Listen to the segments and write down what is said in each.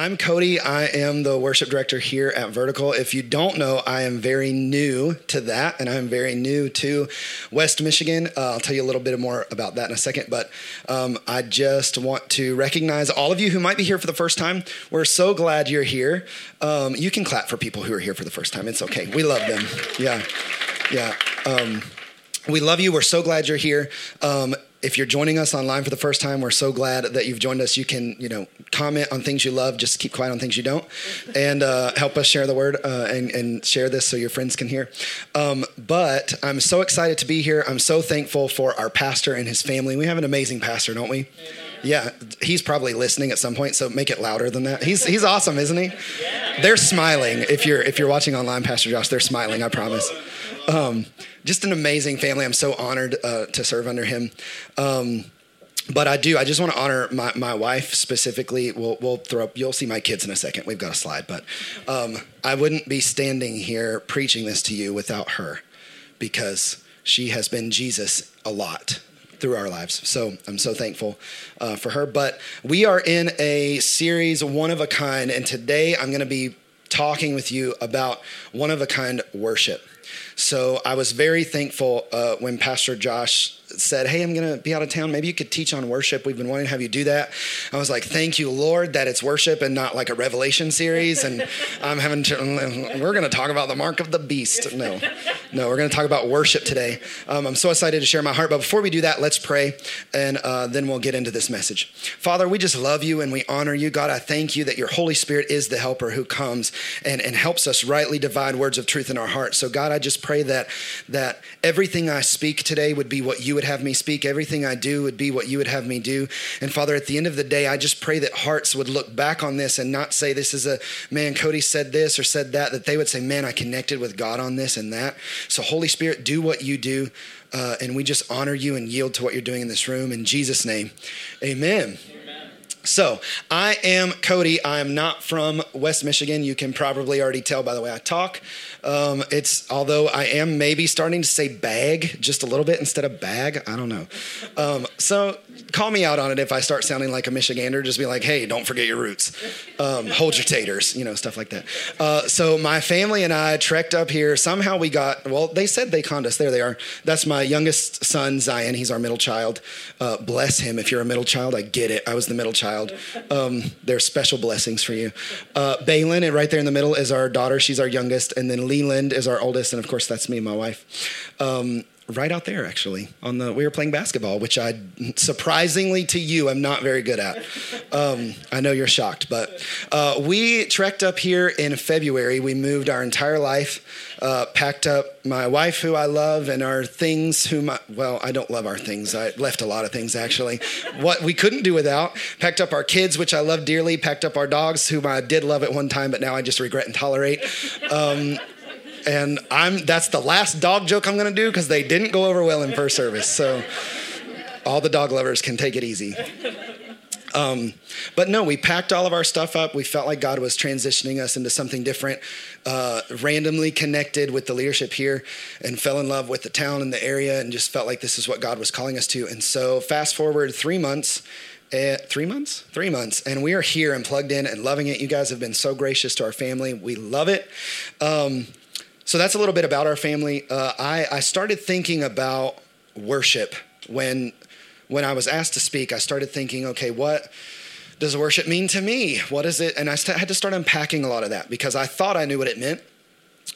I'm Cody. I am the worship director here at Vertical. If you don't know, I am very new to that, and I'm very new to West Michigan. Uh, I'll tell you a little bit more about that in a second, but um, I just want to recognize all of you who might be here for the first time. We're so glad you're here. Um, you can clap for people who are here for the first time. It's okay. We love them. Yeah. Yeah. Um, we love you. We're so glad you're here. Um, if you're joining us online for the first time, we're so glad that you've joined us. You can, you know, comment on things you love. Just keep quiet on things you don't, and uh, help us share the word uh, and, and, share this so your friends can hear. Um, but I'm so excited to be here. I'm so thankful for our pastor and his family. We have an amazing pastor, don't we? Yeah, he's probably listening at some point, so make it louder than that. He's he's awesome, isn't he? They're smiling. If you're if you're watching online, Pastor Josh, they're smiling. I promise. Um, just an amazing family. I'm so honored uh, to serve under him. Um, but I do. I just want to honor my, my wife specifically. We'll, we'll throw up. You'll see my kids in a second. We've got a slide, but um, I wouldn't be standing here preaching this to you without her, because she has been Jesus a lot through our lives. So I'm so thankful uh, for her. But we are in a series, one of a kind, and today I'm going to be talking with you about one of a kind worship. So I was very thankful uh, when Pastor Josh said, Hey, I'm going to be out of town. Maybe you could teach on worship. We've been wanting to have you do that. I was like, Thank you, Lord, that it's worship and not like a revelation series. And I'm having to, we're going to talk about the mark of the beast. No, no, we're going to talk about worship today. Um, I'm so excited to share my heart. But before we do that, let's pray and uh, then we'll get into this message. Father, we just love you and we honor you. God, I thank you that your Holy Spirit is the helper who comes and, and helps us rightly divide words of truth in our hearts. So, God, I just pray that, that everything I speak today would be what you would have me speak. Everything I do would be what you would have me do. And Father, at the end of the day, I just pray that hearts would look back on this and not say, this is a man, Cody said this or said that, that they would say, man, I connected with God on this and that. So, Holy Spirit, do what you do. Uh, and we just honor you and yield to what you're doing in this room. In Jesus' name, amen. So, I am Cody. I am not from West Michigan. You can probably already tell by the way I talk. Um, it's although I am maybe starting to say bag just a little bit instead of bag. I don't know. Um, so call me out on it if I start sounding like a Michigander. Just be like, hey, don't forget your roots. Um, hold your taters, you know, stuff like that. Uh, so my family and I trekked up here. Somehow we got. Well, they said they conned us. There they are. That's my youngest son, Zion. He's our middle child. Uh, bless him. If you're a middle child, I get it. I was the middle child. Um, there's special blessings for you. Uh, Balin, right there in the middle is our daughter. She's our youngest, and then Leland is our oldest, and of course that's me and my wife. Um, right out there, actually, on the we were playing basketball, which I surprisingly to you I'm not very good at. Um, I know you're shocked, but uh, we trekked up here in February. We moved our entire life, uh, packed up my wife, who I love, and our things. Whom I, well, I don't love our things. I left a lot of things actually. What we couldn't do without. Packed up our kids, which I love dearly. Packed up our dogs, whom I did love at one time, but now I just regret and tolerate. Um, and I'm that's the last dog joke I'm to do because they didn't go over well in first service. So all the dog lovers can take it easy. Um, but no, we packed all of our stuff up. We felt like God was transitioning us into something different. Uh, randomly connected with the leadership here and fell in love with the town and the area and just felt like this is what God was calling us to. And so, fast forward three months. Uh, three months? Three months. And we are here and plugged in and loving it. You guys have been so gracious to our family. We love it. Um, so that's a little bit about our family. Uh, I, I started thinking about worship when when I was asked to speak. I started thinking, okay, what does worship mean to me? What is it? And I had to start unpacking a lot of that because I thought I knew what it meant.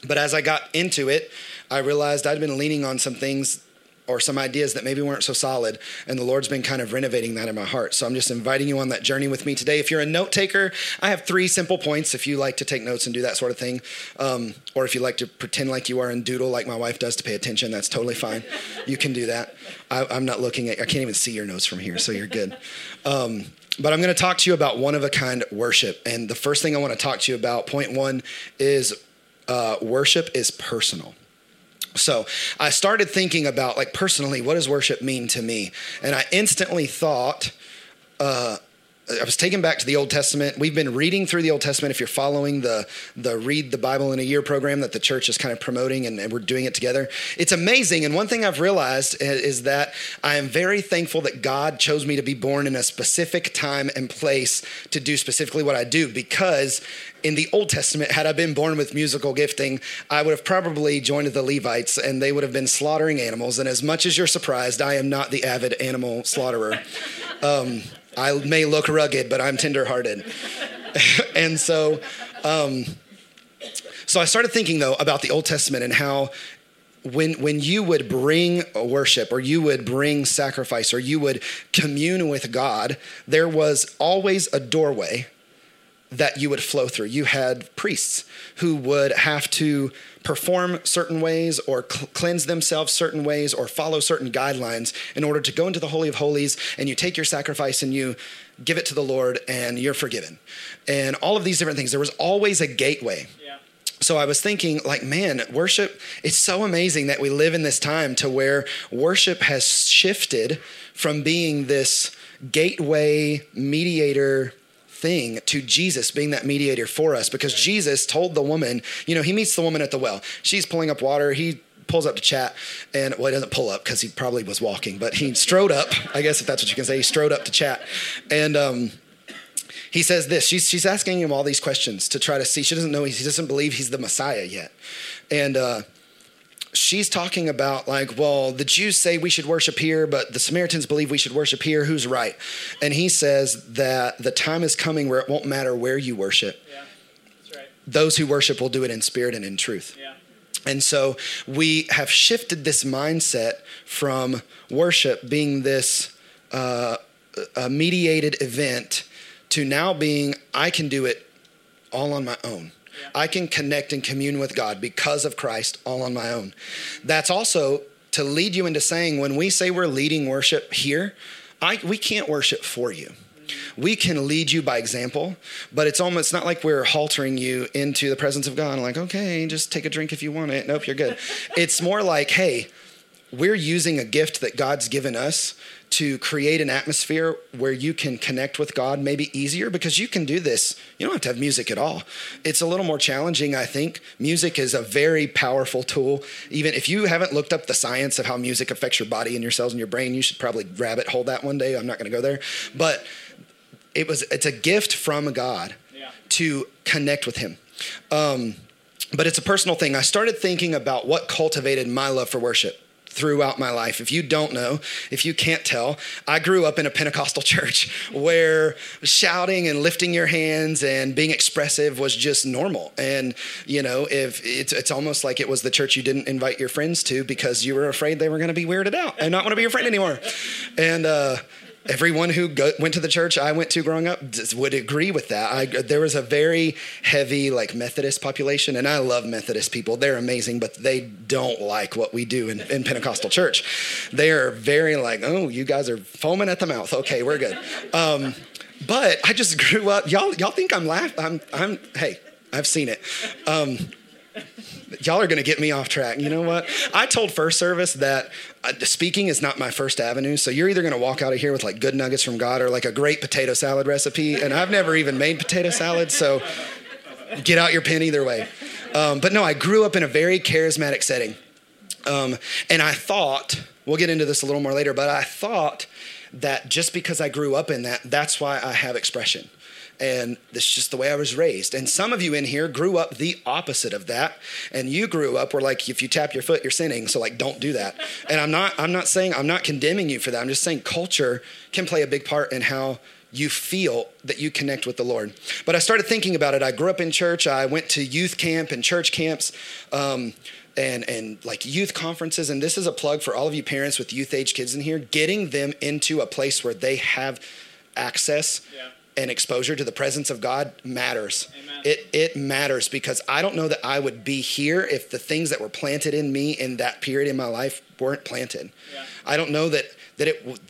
But as I got into it, I realized I'd been leaning on some things or some ideas that maybe weren't so solid. And the Lord's been kind of renovating that in my heart. So I'm just inviting you on that journey with me today. If you're a note taker, I have three simple points if you like to take notes and do that sort of thing. Um, or if you like to pretend like you are and doodle like my wife does to pay attention, that's totally fine. You can do that. I, am not looking at, I can't even see your notes from here, so you're good. Um, but I'm going to talk to you about one of a kind worship. And the first thing I want to talk to you about, point one, is uh, worship is personal. So I started thinking about, like, personally, what does worship mean to me? And I instantly thought, uh, I was taken back to the Old Testament. We've been reading through the Old Testament. If you're following the the Read the Bible in a Year program that the church is kind of promoting, and, and we're doing it together, it's amazing. And one thing I've realized is that I am very thankful that God chose me to be born in a specific time and place to do specifically what I do. Because in the Old Testament, had I been born with musical gifting, I would have probably joined the Levites, and they would have been slaughtering animals. And as much as you're surprised, I am not the avid animal slaughterer. Um, I may look rugged, but I'm tenderhearted. and so, um, so I started thinking though about the Old Testament and how when when you would bring worship or you would bring sacrifice or you would commune with God, there was always a doorway that you would flow through. You had priests who would have to perform certain ways or cl- cleanse themselves certain ways or follow certain guidelines in order to go into the Holy of Holies and you take your sacrifice and you give it to the Lord and you're forgiven. And all of these different things. There was always a gateway. Yeah. So I was thinking, like, man, worship, it's so amazing that we live in this time to where worship has shifted from being this gateway mediator thing to Jesus being that mediator for us because Jesus told the woman, you know, he meets the woman at the well. She's pulling up water. He pulls up to chat and well he doesn't pull up because he probably was walking but he strode up i guess if that's what you can say he strode up to chat and um, he says this she's, she's asking him all these questions to try to see she doesn't know he doesn't believe he's the messiah yet and uh, she's talking about like, well, the Jews say we should worship here, but the Samaritans believe we should worship here. Who's right? And he says that the time is coming where it won't matter where you worship. Yeah, that's right. Those who worship will do it in spirit and in truth. Yeah. And so we have shifted this mindset from worship being this uh, a mediated event to now being I can do it all on my own. I can connect and commune with God because of Christ all on my own. That's also to lead you into saying when we say we're leading worship here, I, we can't worship for you. We can lead you by example, but it's almost not like we're haltering you into the presence of God. Like, okay, just take a drink if you want it. Nope, you're good. it's more like, hey, we're using a gift that God's given us to create an atmosphere where you can connect with God maybe easier because you can do this. You don't have to have music at all. It's a little more challenging, I think. Music is a very powerful tool. Even if you haven't looked up the science of how music affects your body and your cells and your brain, you should probably rabbit hole that one day. I'm not going to go there. But it was it's a gift from God yeah. to connect with him. Um, but it's a personal thing. I started thinking about what cultivated my love for worship throughout my life. If you don't know, if you can't tell, I grew up in a Pentecostal church where shouting and lifting your hands and being expressive was just normal. And, you know, if it's, it's almost like it was the church you didn't invite your friends to because you were afraid they were going to be weirded out and not want to be your friend anymore. And, uh, everyone who go, went to the church I went to growing up would agree with that. I, there was a very heavy like Methodist population, and I love Methodist people. They're amazing, but they don't like what we do in, in Pentecostal church. They are very like, oh, you guys are foaming at the mouth. Okay, we're good. Um, but I just grew up. Y'all, y'all think I'm laughing? I'm, I'm. Hey, I've seen it. Um, y'all are going to get me off track. You know what? I told first service that uh, speaking is not my first avenue. So you're either going to walk out of here with like good nuggets from God or like a great potato salad recipe. And I've never even made potato salad. So get out your pen either way. Um, but no, I grew up in a very charismatic setting. Um, and I thought, we'll get into this a little more later, but I thought that just because I grew up in that, that's why I have expression and this is just the way I was raised. And some of you in here grew up the opposite of that, and you grew up where like if you tap your foot, you're sinning. So like, don't do that. And I'm not I'm not saying I'm not condemning you for that. I'm just saying culture can play a big part in how you feel that you connect with the Lord. But I started thinking about it. I grew up in church. I went to youth camp and church camps. Um, and and like youth conferences and this is a plug for all of you parents with youth age kids in here getting them into a place where they have access yeah and exposure to the presence of God matters. Amen. It it matters because I don't know that I would be here if the things that were planted in me in that period in my life weren't planted. Yeah. I don't know that that it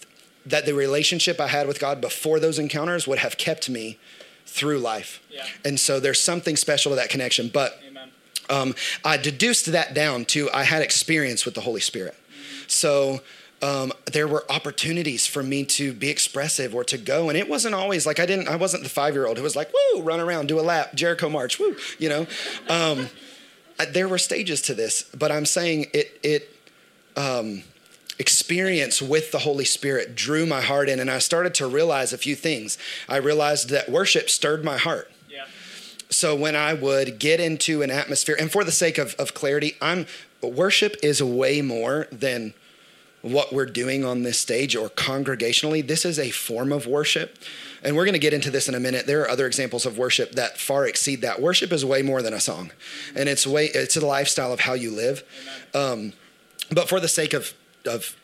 that the relationship I had with God before those encounters would have kept me through life. Yeah. And so there's something special to that connection. But um, I deduced that down to I had experience with the Holy Spirit. Mm-hmm. So um, there were opportunities for me to be expressive or to go. And it wasn't always like I didn't, I wasn't the five year old who was like, woo, run around, do a lap, Jericho march, woo, you know. Um, there were stages to this, but I'm saying it, it, um, experience with the Holy Spirit drew my heart in, and I started to realize a few things. I realized that worship stirred my heart. Yeah. So when I would get into an atmosphere, and for the sake of, of clarity, I'm worship is way more than what we're doing on this stage or congregationally. This is a form of worship. And we're going to get into this in a minute. There are other examples of worship that far exceed that. Worship is way more than a song, and it's way it's a lifestyle of how you live. Um, but for the sake of of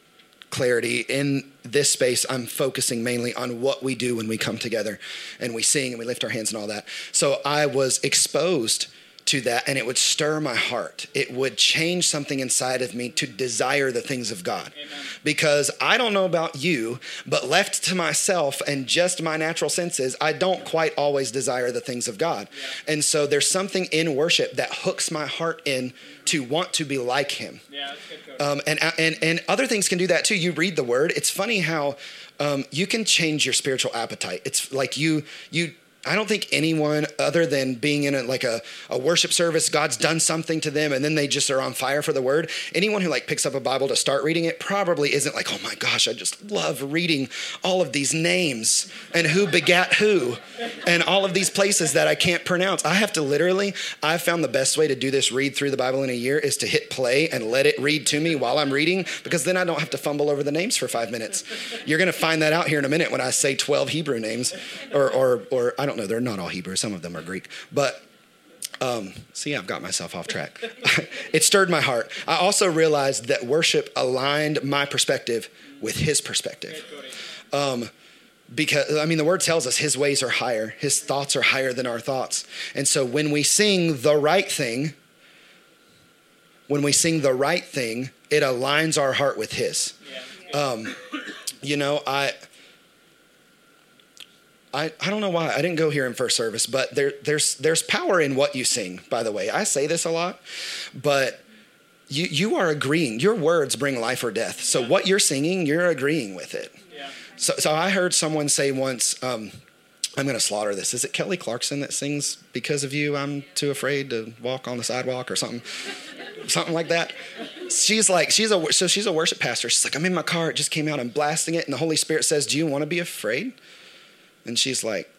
clarity in this space, I'm focusing mainly on what we do when we come together and we sing and we lift our hands and all that. So I was exposed to that and it would stir my heart. It would change something inside of me to desire the things of God. Amen. Because I don't know about you, but left to myself and just my natural senses, I don't quite always desire the things of God. Yeah. And so there's something in worship that hooks my heart in to want to be like Him. Yeah, um, and, and, and other things can do that too. You read the word. It's funny how um, you can change your spiritual appetite. It's like you you I don't think anyone other than being in a, like a, a worship service, God's done something to them and then they just are on fire for the word. Anyone who like picks up a Bible to start reading it probably isn't like, oh my gosh, I just love reading all of these names and who begat who and all of these places that I can't pronounce. I have to literally, I found the best way to do this read through the Bible in a year is to hit play and let it read to me while I'm reading because then I don't have to fumble over the names for five minutes. You're going to find that out here in a minute when I say 12 Hebrew names or, or, or I don't know, they're not all Hebrew, some of them are Greek. But um, see, I've got myself off track. it stirred my heart. I also realized that worship aligned my perspective with his perspective. Um, because, I mean, the word tells us his ways are higher, his thoughts are higher than our thoughts. And so when we sing the right thing, when we sing the right thing, it aligns our heart with his. Um, you know, I I, I don't know why I didn't go here in first service, but there, there's there's power in what you sing. By the way, I say this a lot, but you you are agreeing. Your words bring life or death. So what you're singing, you're agreeing with it. Yeah. So so I heard someone say once. Um, I'm going to slaughter this. Is it Kelly Clarkson that sings "Because of You, I'm Too Afraid to Walk on the Sidewalk" or something, something like that? She's like, she's a so she's a worship pastor. She's like, I'm in my car. It just came out. I'm blasting it, and the Holy Spirit says, "Do you want to be afraid?" And she's like,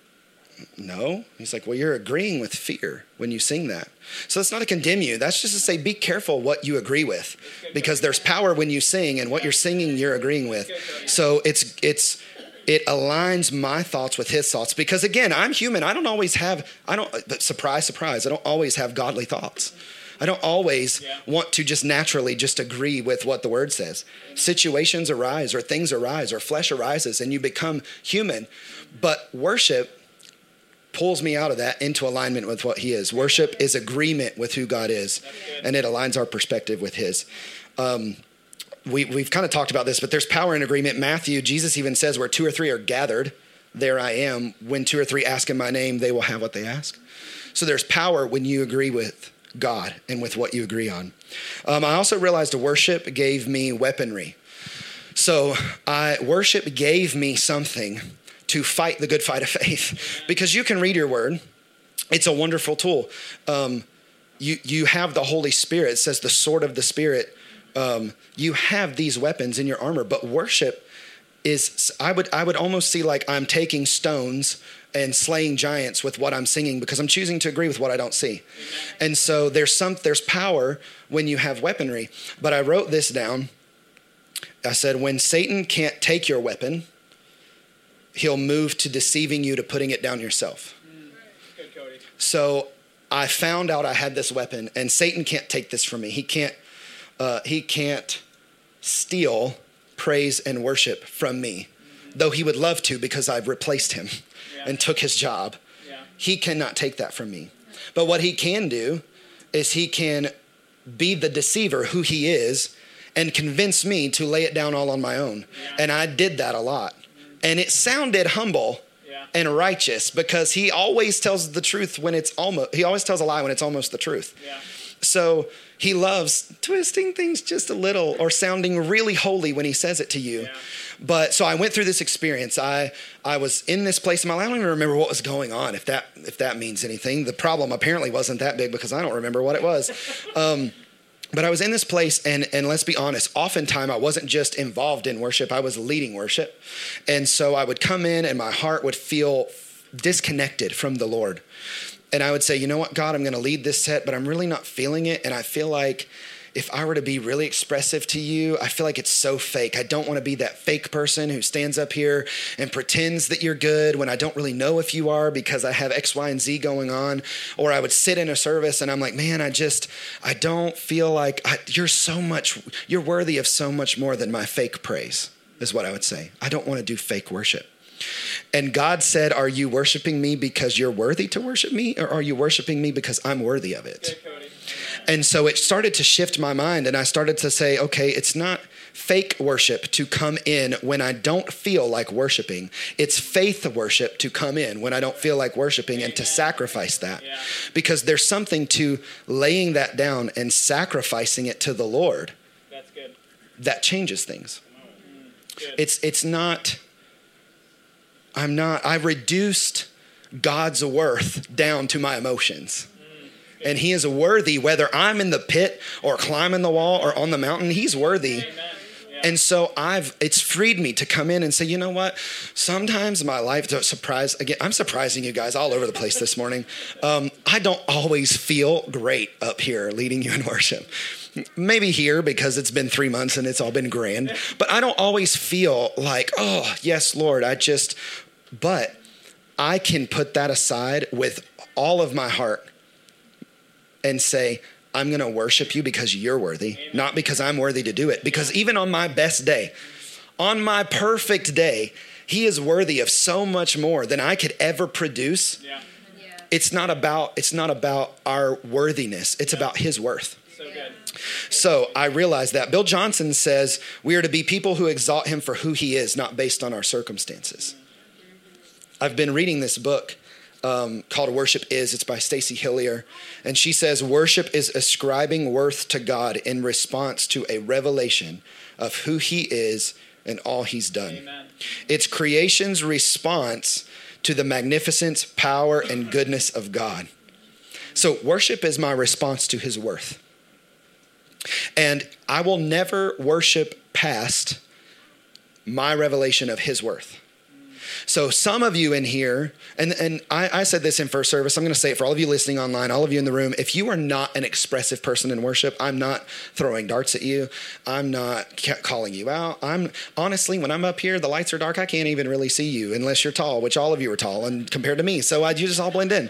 no. He's like, well, you're agreeing with fear when you sing that. So that's not to condemn you. That's just to say, be careful what you agree with, because there's power when you sing, and what you're singing, you're agreeing with. So it's it's it aligns my thoughts with his thoughts because again i'm human i don't always have i don't surprise surprise i don't always have godly thoughts I don't always yeah. want to just naturally just agree with what the word says. Situations arise or things arise or flesh arises and you become human. But worship pulls me out of that into alignment with what he is. Worship is agreement with who God is, and it aligns our perspective with his. Um, we, we've kind of talked about this, but there's power in agreement. Matthew, Jesus even says, where two or three are gathered, there I am. When two or three ask in my name, they will have what they ask. So there's power when you agree with God and with what you agree on. Um, I also realized worship gave me weaponry. So I worship gave me something to fight the good fight of faith because you can read your word. It's a wonderful tool. Um, you you have the Holy Spirit. It says the sword of the Spirit. Um, you have these weapons in your armor, but worship is I would I would almost see like I'm taking stones and slaying giants with what I'm singing because I'm choosing to agree with what I don't see. And so there's some there's power when you have weaponry. But I wrote this down. I said when Satan can't take your weapon, he'll move to deceiving you to putting it down yourself. So I found out I had this weapon, and Satan can't take this from me. He can't. Uh, he can't steal praise and worship from me, though he would love to because I've replaced him yeah. and took his job. Yeah. He cannot take that from me. But what he can do is he can be the deceiver who he is and convince me to lay it down all on my own. Yeah. And I did that a lot. And it sounded humble and righteous because he always tells the truth when it's almost he always tells a lie when it's almost the truth. So he loves twisting things just a little or sounding really holy when he says it to you. Yeah. But so I went through this experience. I I was in this place in my life. I don't even remember what was going on. If that if that means anything, the problem apparently wasn't that big because I don't remember what it was. Um, but I was in this place, and and let's be honest. Oftentimes, I wasn't just involved in worship; I was leading worship, and so I would come in, and my heart would feel disconnected from the Lord, and I would say, you know what, God, I'm going to lead this set, but I'm really not feeling it, and I feel like if I were to be really expressive to you, I feel like it's so fake. I don't want to be that fake person who stands up here and pretends that you're good when I don't really know if you are because I have X, Y, and Z going on. Or I would sit in a service and I'm like, man, I just, I don't feel like I, you're so much, you're worthy of so much more than my fake praise, is what I would say. I don't want to do fake worship. And God said, Are you worshiping me because you're worthy to worship me, or are you worshiping me because I'm worthy of it? And so it started to shift my mind, and I started to say, okay, it's not fake worship to come in when I don't feel like worshiping. It's faith worship to come in when I don't feel like worshiping and to sacrifice that. Yeah. Because there's something to laying that down and sacrificing it to the Lord That's good. that changes things. It's it's not I'm not I reduced God's worth down to my emotions. And he is worthy whether I'm in the pit or climbing the wall or on the mountain, he's worthy. And so I've it's freed me to come in and say, you know what? Sometimes my life don't surprise again. I'm surprising you guys all over the place this morning. Um, I don't always feel great up here leading you in worship. Maybe here because it's been three months and it's all been grand. But I don't always feel like, oh yes, Lord. I just, but I can put that aside with all of my heart and say, I'm going to worship you because you're worthy, not because I'm worthy to do it. Because even on my best day, on my perfect day, he is worthy of so much more than I could ever produce. yeah. It's not about it's not about our worthiness. It's about his worth. So good. So I realized that Bill Johnson says we are to be people who exalt him for who he is, not based on our circumstances. I've been reading this book um, called Worship Is. It's by Stacy Hillier. And she says worship is ascribing worth to God in response to a revelation of who he is and all he's done. Amen. It's creation's response to the magnificence, power, and goodness of God. So worship is my response to his worth. And I will never worship past my revelation of his worth. So some of you in here, and, and I, I said this in first service, I'm to say it for all of you listening online, all of you in the room. If you are not an expressive person in worship, I'm not throwing darts at you. I'm not calling you out. I'm honestly, when I'm up here, the lights are dark. I can't even really see you unless you're tall, which all of you are tall, and compared to me, so I, you just all blend in.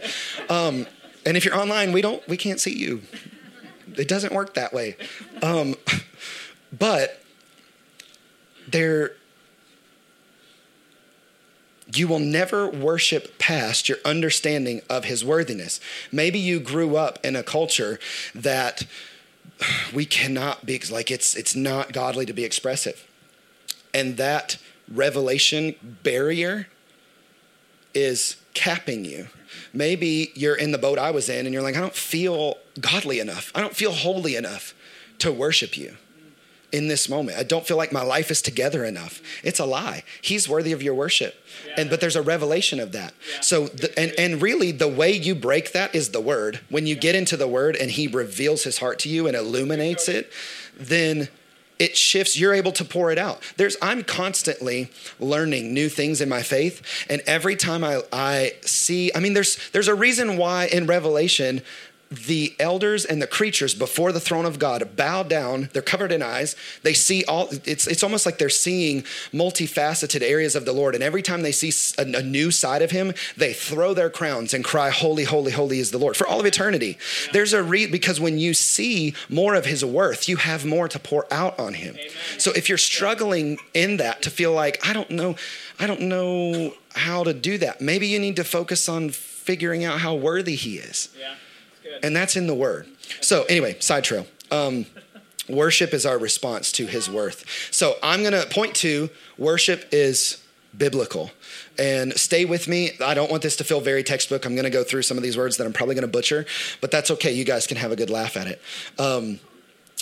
Um, and if you're online, we don't, we can't see you. It doesn't work that way. Um, but there you will never worship past your understanding of his worthiness. Maybe you grew up in a culture that we cannot be like it's it's not godly to be expressive. And that revelation barrier is capping you. Maybe you're in the boat I was in and you're like I don't feel godly enough. I don't feel holy enough to worship you in this moment. I don't feel like my life is together enough. It's a lie. He's worthy of your worship. And but there's a revelation of that. So the, and and really the way you break that is the word. When you get into the word and he reveals his heart to you and illuminates it, then it shifts. You're able to pour it out. There's i'm constantly learning new things in my faith and every time i, I see i mean there's there's a reason why in revelation the elders and the creatures before the throne of God bow down. They're covered in eyes. They see all. It's it's almost like they're seeing multifaceted areas of the Lord. And every time they see a, a new side of Him, they throw their crowns and cry, "Holy, holy, holy is the Lord for all of eternity." There's a re because when you see more of His worth, you have more to pour out on Him. So if you're struggling in that to feel like I don't know, I don't know how to do that, maybe you need to focus on figuring out how worthy He is Yeah. Good. and that's in the word. So anyway, side trail. Um, worship is our response to his worth. So I'm going to point to worship is biblical. And stay with me. I don't want this to feel very textbook. I'm going to go through some of these words that I'm probably going to butcher, but that's okay. You guys can have a good laugh at it. Um,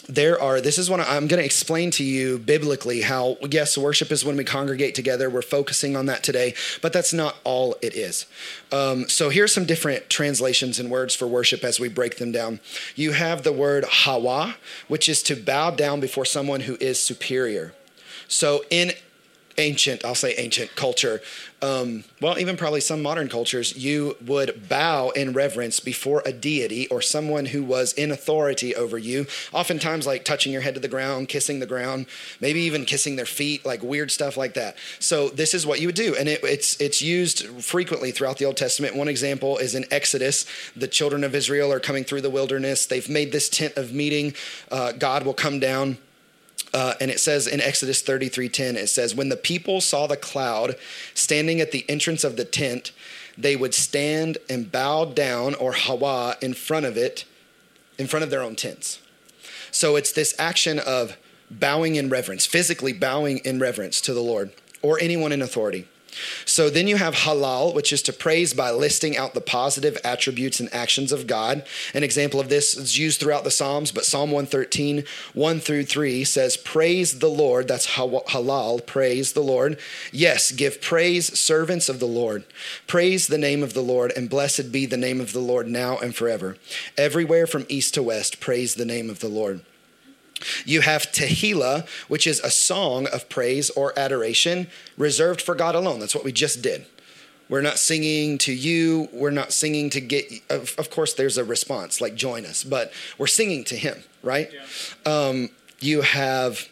there are this is what i'm going to explain to you biblically how yes worship is when we congregate together. We're focusing on that today but that's not all it is. Um, so here's some different translations and words for worship as we break them down. You have the word hawa which is to bow down before someone who is superior. So in ancient, I'll say ancient culture, um, well, even probably some modern cultures, you would bow in reverence before a deity or someone who was in authority over you. Oftentimes, like touching your head to the ground, kissing the ground, maybe even kissing their feet, like weird stuff like that. So this is what you would do, and it, it's it's used frequently throughout the Old Testament. One example is in Exodus. The children of Israel are coming through the wilderness. They've made this tent of meeting. Uh, God will come down uh, and it says in Exodus 33:10, it says, "When the people saw the cloud standing at the entrance of the tent, they would stand and bow down or hawa in front of it, in front of their own tents." So it's this action of bowing in reverence, physically bowing in reverence to the Lord or anyone in authority. So then you have halal, which is to praise by listing out the positive attributes and actions of God. An example of this is used throughout the Psalms, but Psalm 113, 1 through 3 says, Praise the Lord. That's halal, praise the Lord. Yes, give praise, servants of the Lord. Praise the name of the Lord, and blessed be the name of the Lord now and forever. Everywhere from east to west, praise the name of the Lord. You have Tehillah, which is a song of praise or adoration reserved for God alone. That's what we just did. We're not singing to you. We're not singing to get, of, of course, there's a response, like join us, but we're singing to Him, right? Yeah. Um, you have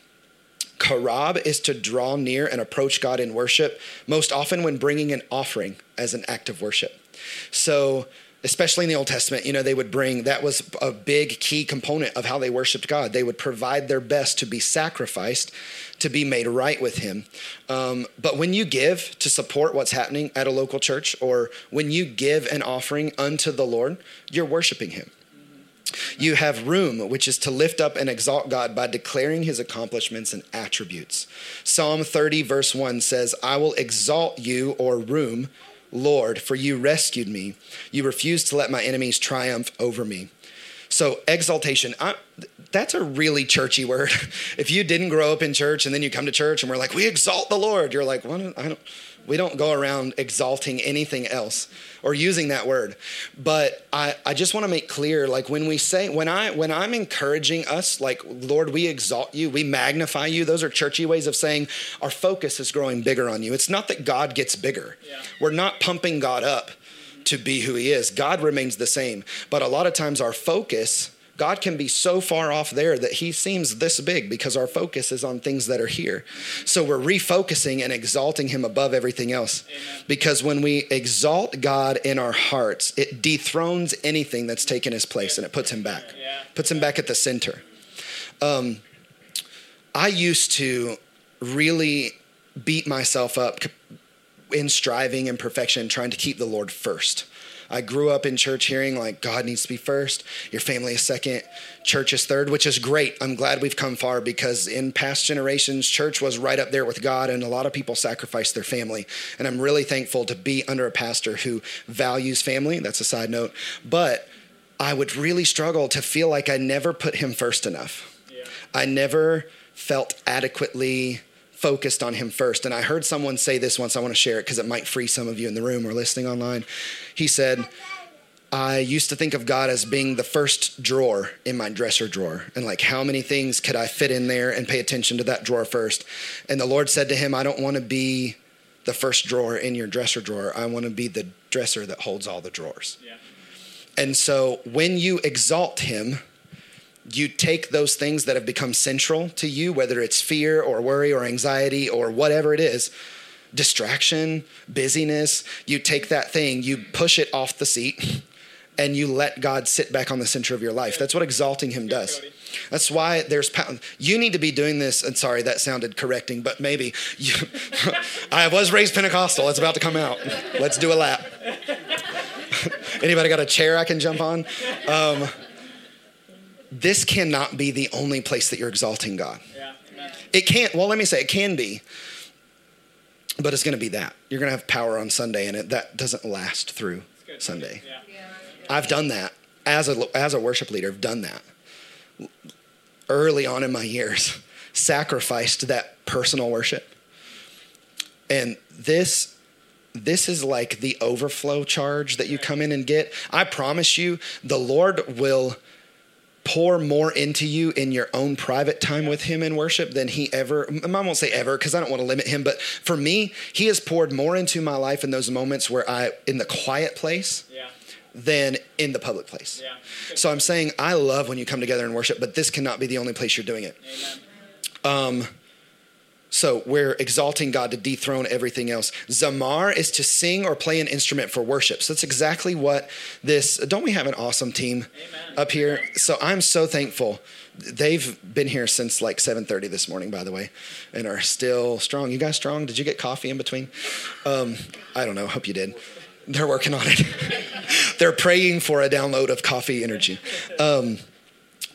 Karab is to draw near and approach God in worship, most often when bringing an offering as an act of worship. So, especially in the Old Testament, you know, they would bring that was a big key component of how they worshiped God. They would provide their best to be sacrificed, to be made right with Him. Um, but when you give to support what's happening at a local church, or when you give an offering unto the Lord, you're worshiping Him. You have room, which is to lift up and exalt God by declaring his accomplishments and attributes. Psalm 30, verse 1 says, I will exalt you, or room, Lord, for you rescued me. You refused to let my enemies triumph over me. So, exaltation, I, that's a really churchy word. if you didn't grow up in church and then you come to church and we're like, we exalt the Lord, you're like, well, I don't, we don't go around exalting anything else or using that word. But I, I just want to make clear, like when we say, when I when I'm encouraging us, like, Lord, we exalt you, we magnify you, those are churchy ways of saying our focus is growing bigger on you. It's not that God gets bigger. Yeah. We're not pumping God up to be who he is. God remains the same. But a lot of times our focus God can be so far off there that he seems this big because our focus is on things that are here. So we're refocusing and exalting him above everything else. Amen. Because when we exalt God in our hearts, it dethrones anything that's taken his place and it puts him back, yeah. puts him back at the center. Um, I used to really beat myself up in striving and perfection, trying to keep the Lord first. I grew up in church hearing like God needs to be first, your family is second, church is third, which is great. I'm glad we've come far because in past generations, church was right up there with God, and a lot of people sacrificed their family. And I'm really thankful to be under a pastor who values family. That's a side note. But I would really struggle to feel like I never put him first enough. Yeah. I never felt adequately focused on him first. And I heard someone say this once. I want to share it because it might free some of you in the room or listening online. He said, I used to think of God as being the first drawer in my dresser drawer. And like, how many things could I fit in there and pay attention to that drawer first? And the Lord said to him, I don't want to be the first drawer in your dresser drawer. I want to be the dresser that holds all the drawers. Yeah. And so when you exalt him, you take those things that have become central to you, whether it's fear or worry or anxiety or whatever it is, distraction, busyness, you take that thing, you push it off the seat, and you let God sit back on the center of your life. That's what exalting Him does. That's why there's you need to be doing this. And sorry, that sounded correcting, but maybe you. I was raised Pentecostal. It's about to come out. Let's do a lap. Anybody got a chair I can jump on? Um, this cannot be the only place that you're exalting God. Yeah. It can't, well, let me say, it can be. But it's going to be that. You're going to have power on Sunday, and it, that doesn't last through Good. Sunday. Yeah. I've done that as a as a worship leader. I've done that early on in my years. Sacrificed that personal worship, and this this is like the overflow charge that you come in and get. I promise you, the Lord will pour more into you in your own private time with him in worship than he ever I won't say ever because I don't want to limit him but for me he has poured more into my life in those moments where I in the quiet place Yeah. than in the public place. Yeah. So I'm saying I love when you come together and worship but this cannot be the only place you're doing it. Amen. Um, So we're exalting God to dethrone everything else. Zamar is to sing or play an instrument for worship. So that's exactly what this. Don't we have an awesome team Amen. up here? So I'm so thankful. They've been here since like 7:30 this morning, by the way, and are still strong. You guys strong? Did you get coffee in between? Um, I don't know. Hope you did. They're working on it. They're praying for a download of coffee energy. Um,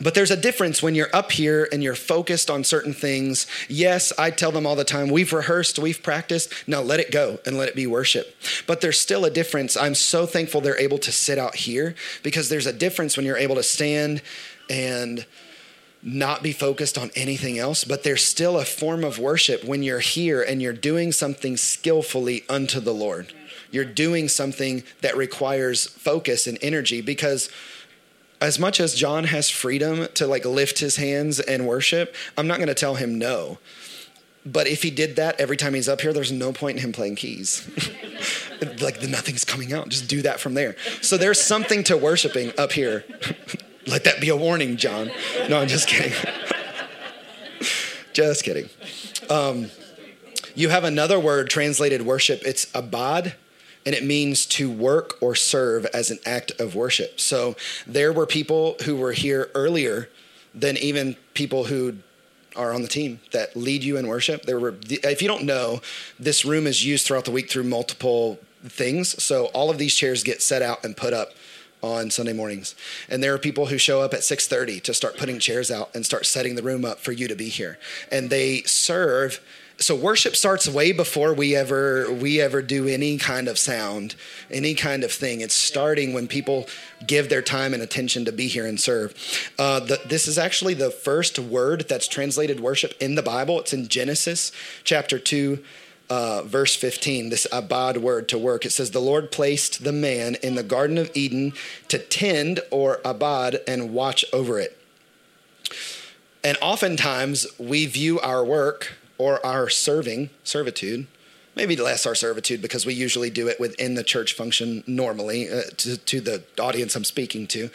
but there's a difference when you're up here and you're focused on certain things. Yes, I tell them all the time, we've rehearsed, we've practiced. Now let it go and let it be worship. But there's still a difference. I'm so thankful they're able to sit out here because there's a difference when you're able to stand and not be focused on anything else, but there's still a form of worship when you're here and you're doing something skillfully unto the Lord. You're doing something that requires focus and energy because as much as John has freedom to like lift his hands and worship, I'm not going to tell him no. But if he did that every time he's up here, there's no point in him playing keys. like nothing's coming out. Just do that from there. So there's something to worshiping up here. Let that be a warning, John. No, I'm just kidding. just kidding. Um, you have another word translated worship. It's abad, and it means to work or serve as an act of worship. So there were people who were here earlier than even people who are on the team that lead you in worship. There were, if you don't know, this room is used throughout the week through multiple things. So all of these chairs get set out and put up on Sunday mornings. And there are people who show up at 6:30 to start putting chairs out and start setting the room up for you to be here. And they serve so worship starts way before we ever we ever do any kind of sound any kind of thing. It's starting when people give their time and attention to be here and serve. Uh, the, this is actually the first word that's translated worship in the bible. It's in genesis chapter 2 uh, verse 15 this abad word to work. It says the lord placed the man in the garden of eden to tend or abad and watch over it. And oftentimes we view our work or our serving, servitude, maybe less our servitude because we usually do it within the church function normally uh, to, to the audience I'm speaking to.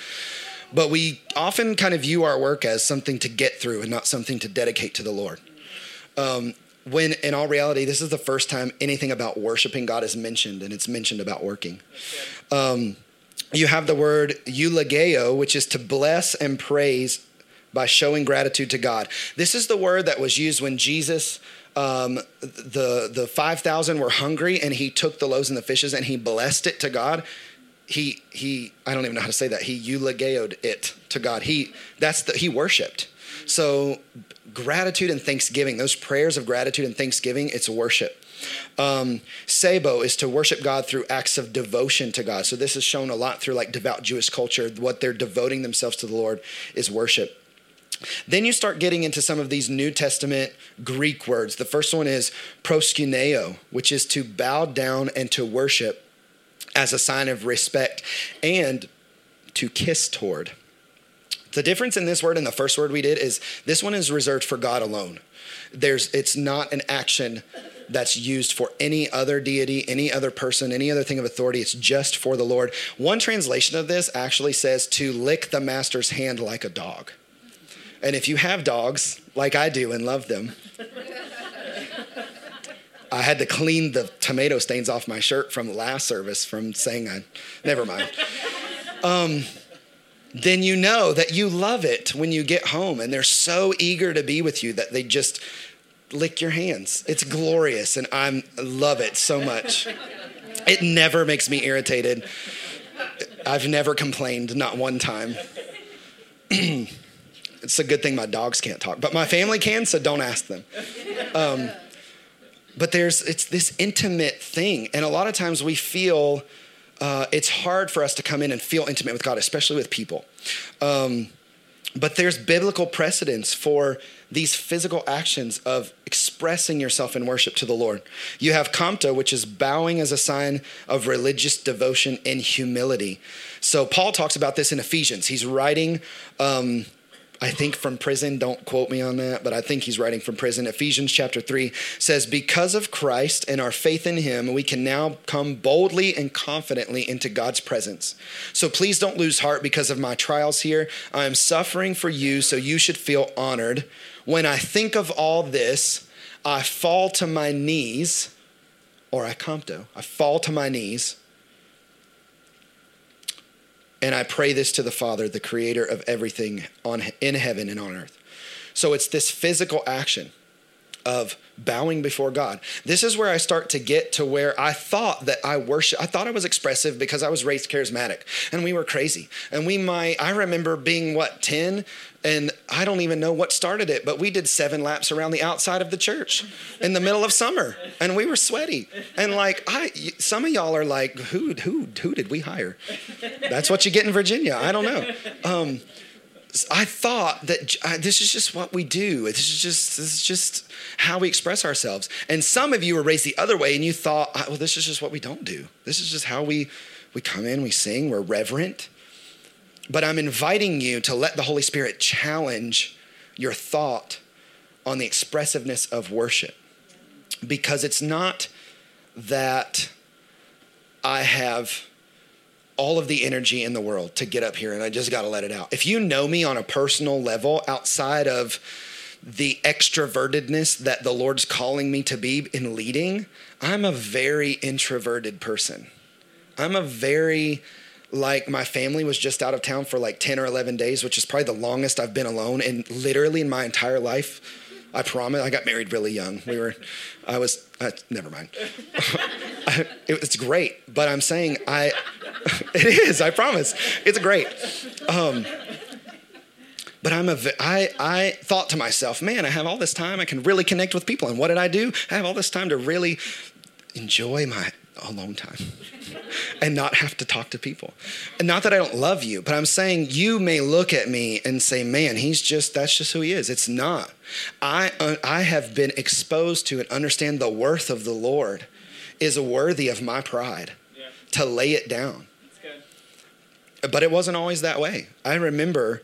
But we often kind of view our work as something to get through and not something to dedicate to the Lord. Um, when in all reality, this is the first time anything about worshiping God is mentioned, and it's mentioned about working. Um, you have the word eulogeo, which is to bless and praise by showing gratitude to God. This is the word that was used when Jesus, um, the the five thousand were hungry, and he took the loaves and the fishes and he blessed it to God. He he I don't even know how to say that. He eulogeoed it to God. He that's the he worshipped. So gratitude and thanksgiving, those prayers of gratitude and thanksgiving, it's worship. Um, Sabo is to worship God through acts of devotion to God. So this is shown a lot through like devout Jewish culture. What they're devoting themselves to the Lord is worship. Then you start getting into some of these New Testament Greek words. The first one is proskuneo, which is to bow down and to worship as a sign of respect and to kiss toward. The difference in this word and the first word we did is this one is reserved for God alone. There's it's not an action that's used for any other deity, any other person, any other thing of authority. It's just for the Lord. One translation of this actually says to lick the master's hand like a dog. And if you have dogs, like I do and love them, I had to clean the tomato stains off my shirt from the last service from saying I, never mind. Um, then you know that you love it when you get home and they're so eager to be with you that they just lick your hands. It's glorious and I love it so much. It never makes me irritated. I've never complained, not one time. it's a good thing my dogs can't talk, but my family can, so don't ask them. Um, but there's it's this intimate thing, and a lot of times we feel uh, it's hard for us to come in and feel intimate with God, especially with people. Um, but there's biblical precedence for these physical actions of expressing yourself in worship to the Lord. You have Compta, which is bowing as a sign of religious devotion and humility. So Paul talks about this in Ephesians. He's writing um, I think from prison. Don't quote me on that, but I think he's writing from prison. Ephesians chapter 3 says, Because of Christ and our faith in him, we can now come boldly and confidently into God's presence. So please don't lose heart because of my trials here. I am suffering for you, so you should feel honored. When I think of all this, I fall to my knees, or I compto, I fall to my knees and I pray this to the Father, the creator of everything on, in heaven and on earth. So it's this physical action of bowing before God. This is where I start to get to where I thought that I worship. I thought I was expressive because I was raised charismatic and we were crazy. And we might, I remember being what, 10? And I don't even know what started it, but we did seven laps around the outside of the church in the middle of summer and we were sweaty. And like, I, some of y'all are like, who, who, who did we hire? That's what you get in Virginia. I don't know. Um, I thought that uh, this is just what we do. This is just this is just how we express ourselves. And some of you were raised the other way, and you thought, well, this is just what we don't do. This is just how we we come in, we sing, we're reverent. But I'm inviting you to let the Holy Spirit challenge your thought on the expressiveness of worship, because it's not that I have all of the energy in the world to get up here and I just got to let it out. If you know me on a personal level outside of the extrovertedness that the Lord's calling me to be in leading, I'm a very introverted person. I'm a very like my family was just out of town for like 10 or 11 days, which is probably the longest I've been alone and literally in my entire life. I promise. I got married really young. We were, I was, uh, never mind. it, it's great, but I'm saying I, it is, I promise. It's great. Um, but I'm a, I, I thought to myself, man, I have all this time. I can really connect with people. And what did I do? I have all this time to really enjoy my alone time and not have to talk to people. And not that I don't love you, but I'm saying you may look at me and say, man, he's just, that's just who he is. It's not. I, uh, I have been exposed to and understand the worth of the Lord is worthy of my pride. To lay it down. But it wasn't always that way. I remember.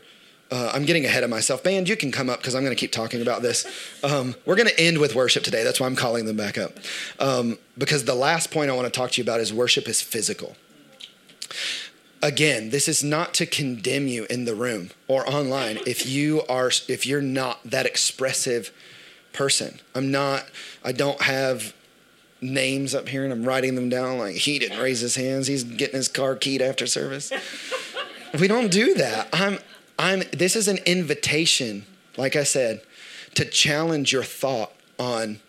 Uh, I'm getting ahead of myself. Band, you can come up because I'm going to keep talking about this. Um, we're going to end with worship today. That's why I'm calling them back up. Um, because the last point I want to talk to you about is worship is physical. Again, this is not to condemn you in the room or online if you are if you're not that expressive person. I'm not I don't have names up here and I'm writing them down like he didn't raise his hands. He's getting his car keyed after service. we don't do that. I'm I'm this is an invitation, like I said, to challenge your thought on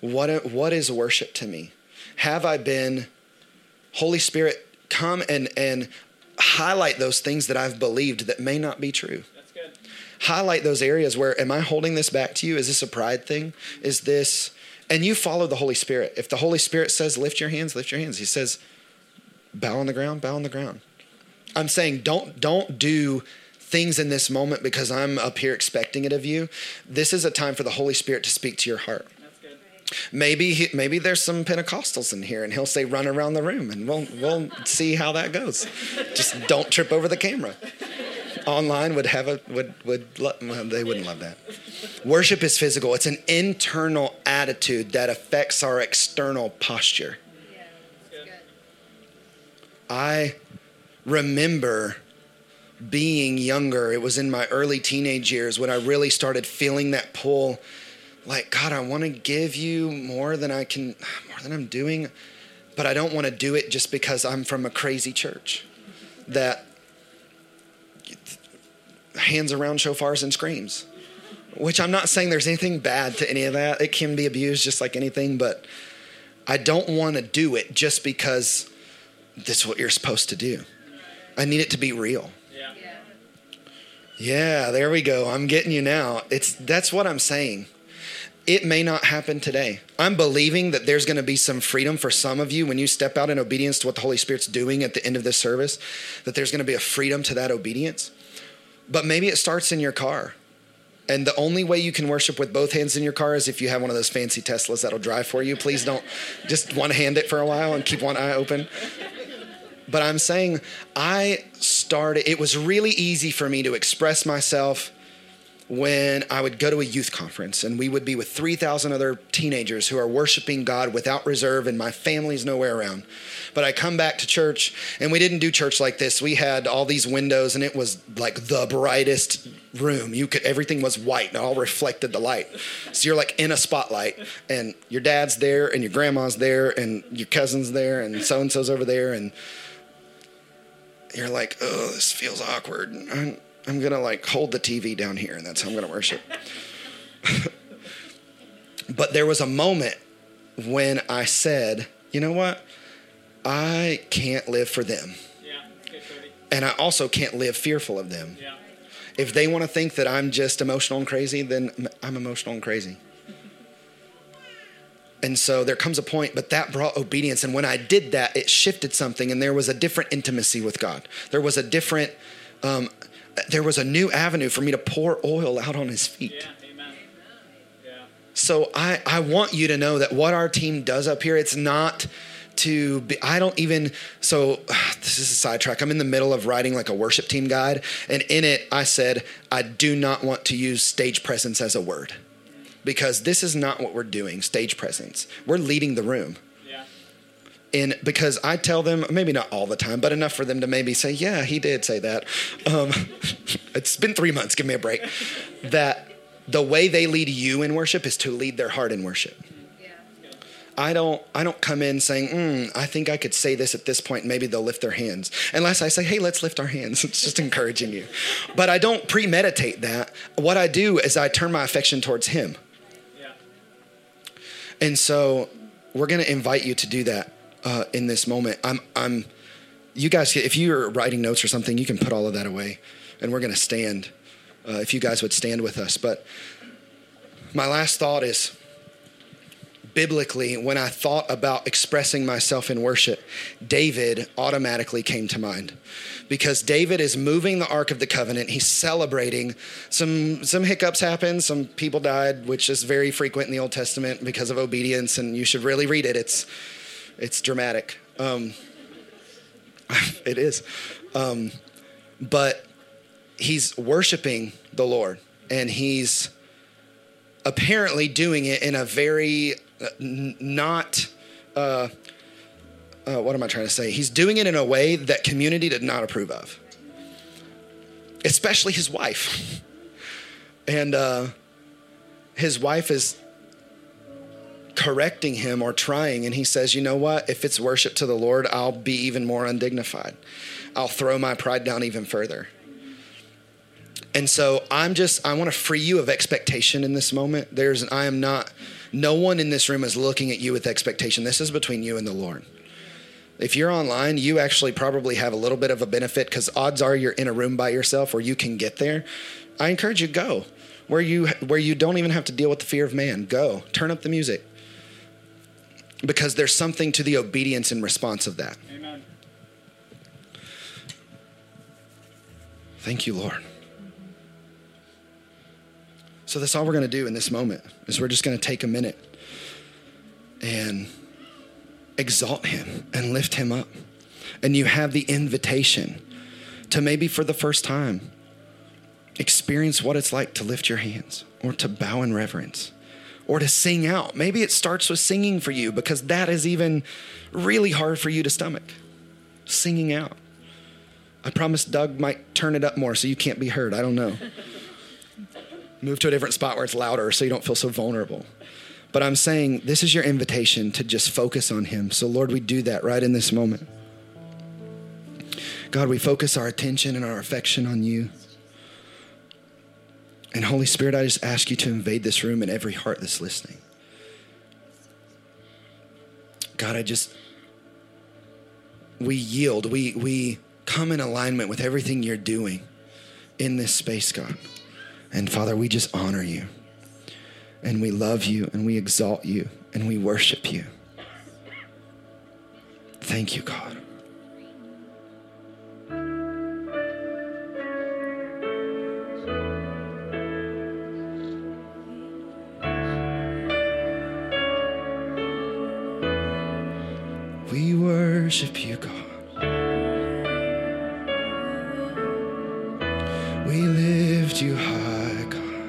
what what is worship to me? Have I been Holy Spirit come and and highlight those things that I've believed that may not be true. Highlight those areas where am I holding this back to you? Is this a pride thing? Is this and you follow the Holy Spirit. If the Holy Spirit says, lift your hands, lift your hands. He says, bow on the ground, bow on the ground. I'm saying don't don't do things in this moment because I'm up here expecting it of you. This is a time for the Holy Spirit to speak to your heart. Maybe maybe there's some Pentecostals in here, and he'll say, "Run around the room," and we'll we'll see how that goes. Just don't trip over the camera online would have a would would lo- they wouldn't love that. Worship is physical. It's an internal attitude that affects our external posture. I remember being younger. It was in my early teenage years when I really started feeling that pull like God, I want to give you more than I can more than I'm doing, but I don't want to do it just because I'm from a crazy church that hands around shofars and screams. Which I'm not saying there's anything bad to any of that. It can be abused just like anything, but I don't want to do it just because that's what you're supposed to do. I need it to be real. Yeah. yeah, there we go. I'm getting you now. It's that's what I'm saying. it may not happen today. I'm believing that there's going to be some freedom for some of you when you step out in obedience to what the Holy Spirit's doing at the end of this service, that there's going to be a freedom to that obedience. But maybe it starts in your car. And the only way you can worship with both hands in your car is if you have one of those fancy Teslas that'll drive for you. Please don't just one hand it for a while and keep one eye open. But I'm saying I started, it was really easy for me to express myself when I would go to a youth conference and we would be with 3,000 other teenagers who are worshiping God without reserve and my family's nowhere around. But I come back to church and we didn't do church like this. We had all these windows and it was like the brightest room. You could everything was white and all reflected the light. So you're like in a spotlight and your dad's there and your grandma's there and your cousin's there and so and so's over there and you're like, "Oh, this feels awkward." I'm, I'm gonna like hold the TV down here, and that's how I'm gonna worship. but there was a moment when I said, you know what? I can't live for them. Yeah. And I also can't live fearful of them. Yeah. If they want to think that I'm just emotional and crazy, then I'm emotional and crazy. And so there comes a point, but that brought obedience. And when I did that, it shifted something, and there was a different intimacy with God. There was a different um, there was a new avenue for me to pour oil out on his feet. Yeah, amen. Yeah. So I, I want you to know that what our team does up here, it's not to be, I don't even, so this is a sidetrack. I'm in the middle of writing like a worship team guide. And in it, I said, I do not want to use stage presence as a word because this is not what we're doing, stage presence. We're leading the room and because I tell them, maybe not all the time, but enough for them to maybe say, yeah, he did say that. Um, it's been three months, give me a break. That the way they lead you in worship is to lead their heart in worship. I don't I don't come in saying, mm, I think I could say this at this point, maybe they'll lift their hands. Unless I say, hey, let's lift our hands. It's just encouraging you. But I don't premeditate that. What I do is I turn my affection towards him. Yeah. And so we're gonna invite you to do that uh, in this moment. I'm, I'm, you guys, if you're writing notes or something, you can put all of that away, and we're going to stand. Uh, if you guys would stand with us, but my last thought is biblically, when I thought about expressing myself in worship, David automatically came to mind. Because David is moving the Ark of the Covenant. He's celebrating. Some, some hiccups happened. Some people died, which is very frequent in the Old Testament because of obedience, and you should really read it. It's, it's dramatic. Um, it is. Um, but he's worshiping the Lord and he's apparently doing it in a very uh, not. Uh, uh, what am I trying to say? He's doing it in a way that community did not approve of, especially his wife. And uh, his wife is correcting him or trying. And he says, You know what? If it's worship to the Lord, I'll be even more undignified. I'll throw my pride down even further. And so I'm just, I want to free you of expectation in this moment. There's, I am not, no one in this room is looking at you with expectation. This is between you and the Lord. If you're online, you actually probably have a little bit of a benefit because odds are you're in a room by yourself where you can get there. I encourage you go where you where you don't even have to deal with the fear of man. Go turn up the music because there's something to the obedience and response of that. Amen. Thank you, Lord. So that's all we're going to do in this moment is we're just going to take a minute and exalt him and lift him up. And you have the invitation to maybe for the first time experience what it's like to lift your hands or to bow in reverence or to sing out. Maybe it starts with singing for you because that is even really hard for you to stomach. Singing out. I promise Doug might turn it up more so you can't be heard. I don't know. Move to a different spot where it's louder so you don't feel so vulnerable. But I'm saying this is your invitation to just focus on Him. So, Lord, we do that right in this moment. God, we focus our attention and our affection on you. And Holy Spirit, I just ask you to invade this room and every heart that's listening. God, I just, we yield. We, we come in alignment with everything you're doing in this space, God. And Father, we just honor you. And we love you and we exalt you and we worship you. Thank you, God. worship you, God. We lift you high, God.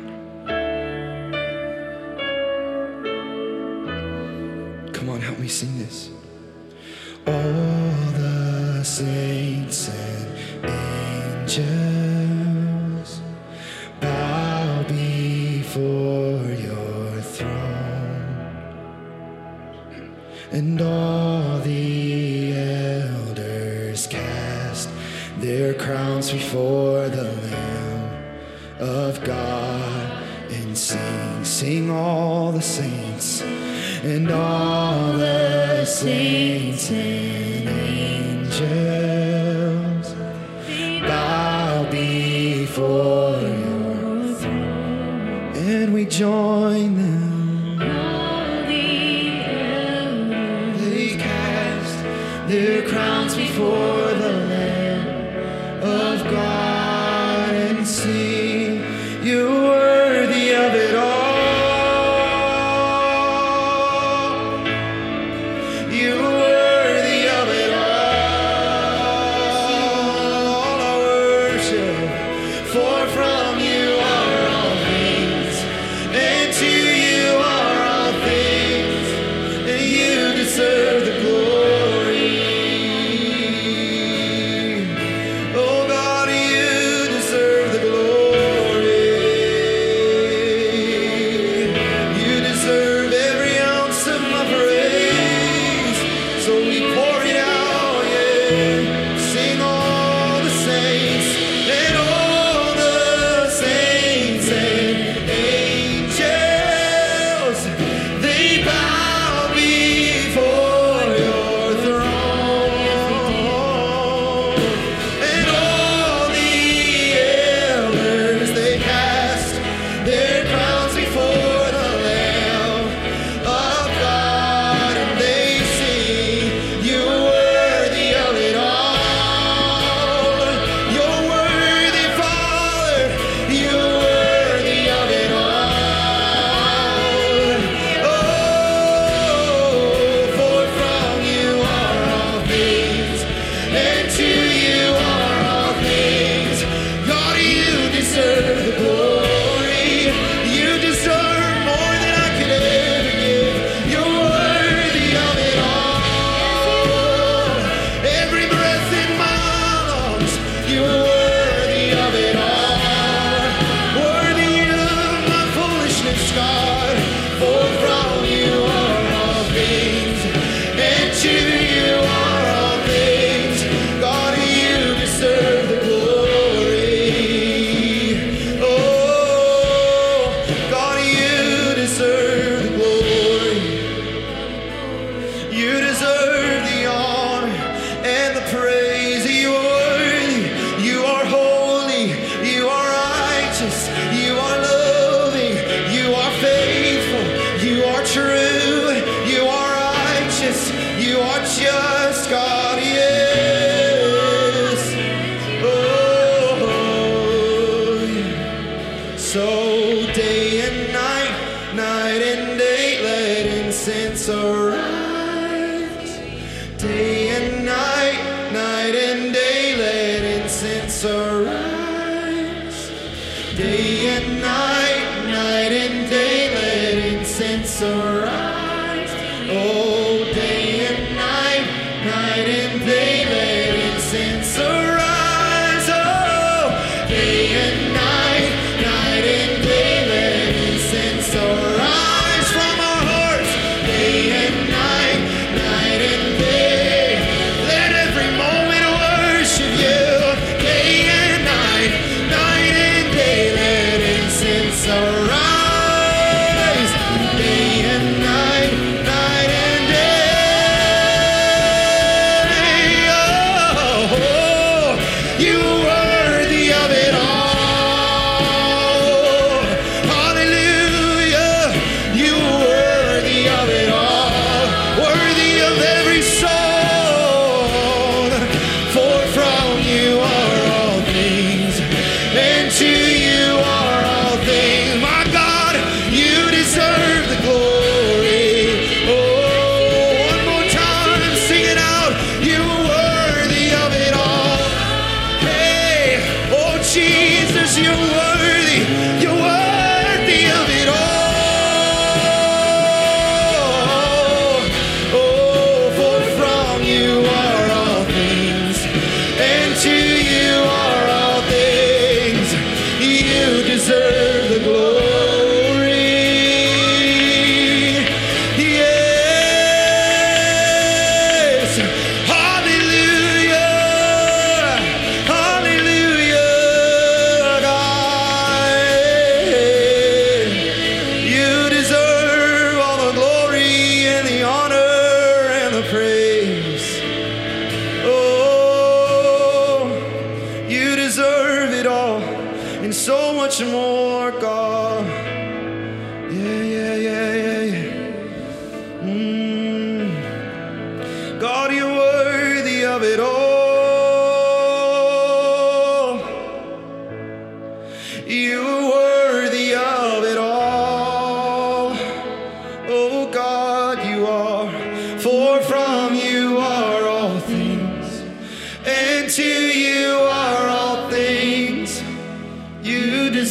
Come on, help me sing this. All the saints and angels bow before your throne, and all crowns before the Lamb of God and sing, sing all the saints and all the saints and angels bow before.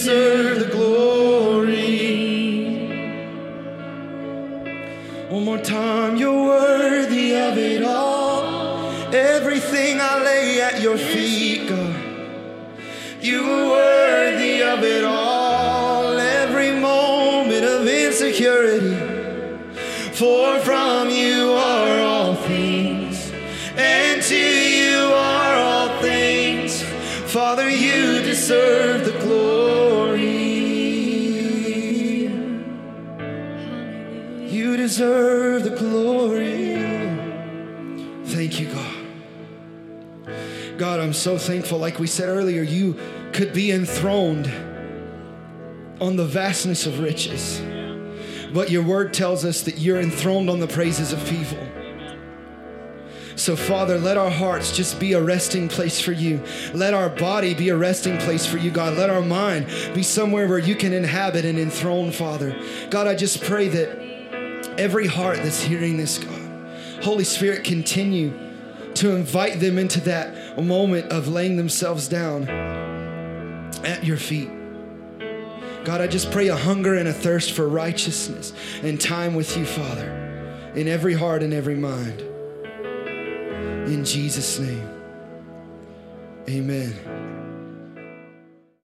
Deserve the glory. One more time, you're worthy of it all. Everything I lay at your feet, God. You are worthy of it all. Every moment of insecurity. For from you deserve the glory. Thank you, God. God, I'm so thankful. Like we said earlier, you could be enthroned on the vastness of riches. But your word tells us that you're enthroned on the praises of people. So, Father, let our hearts just be a resting place for you. Let our body be a resting place for you, God. Let our mind be somewhere where you can inhabit and enthrone, Father. God, I just pray that every heart that's hearing this, God, Holy Spirit, continue to invite them into that moment of laying themselves down at your feet. God, I just pray a hunger and a thirst for righteousness and time with you, Father, in every heart and every mind. In Jesus' name, amen.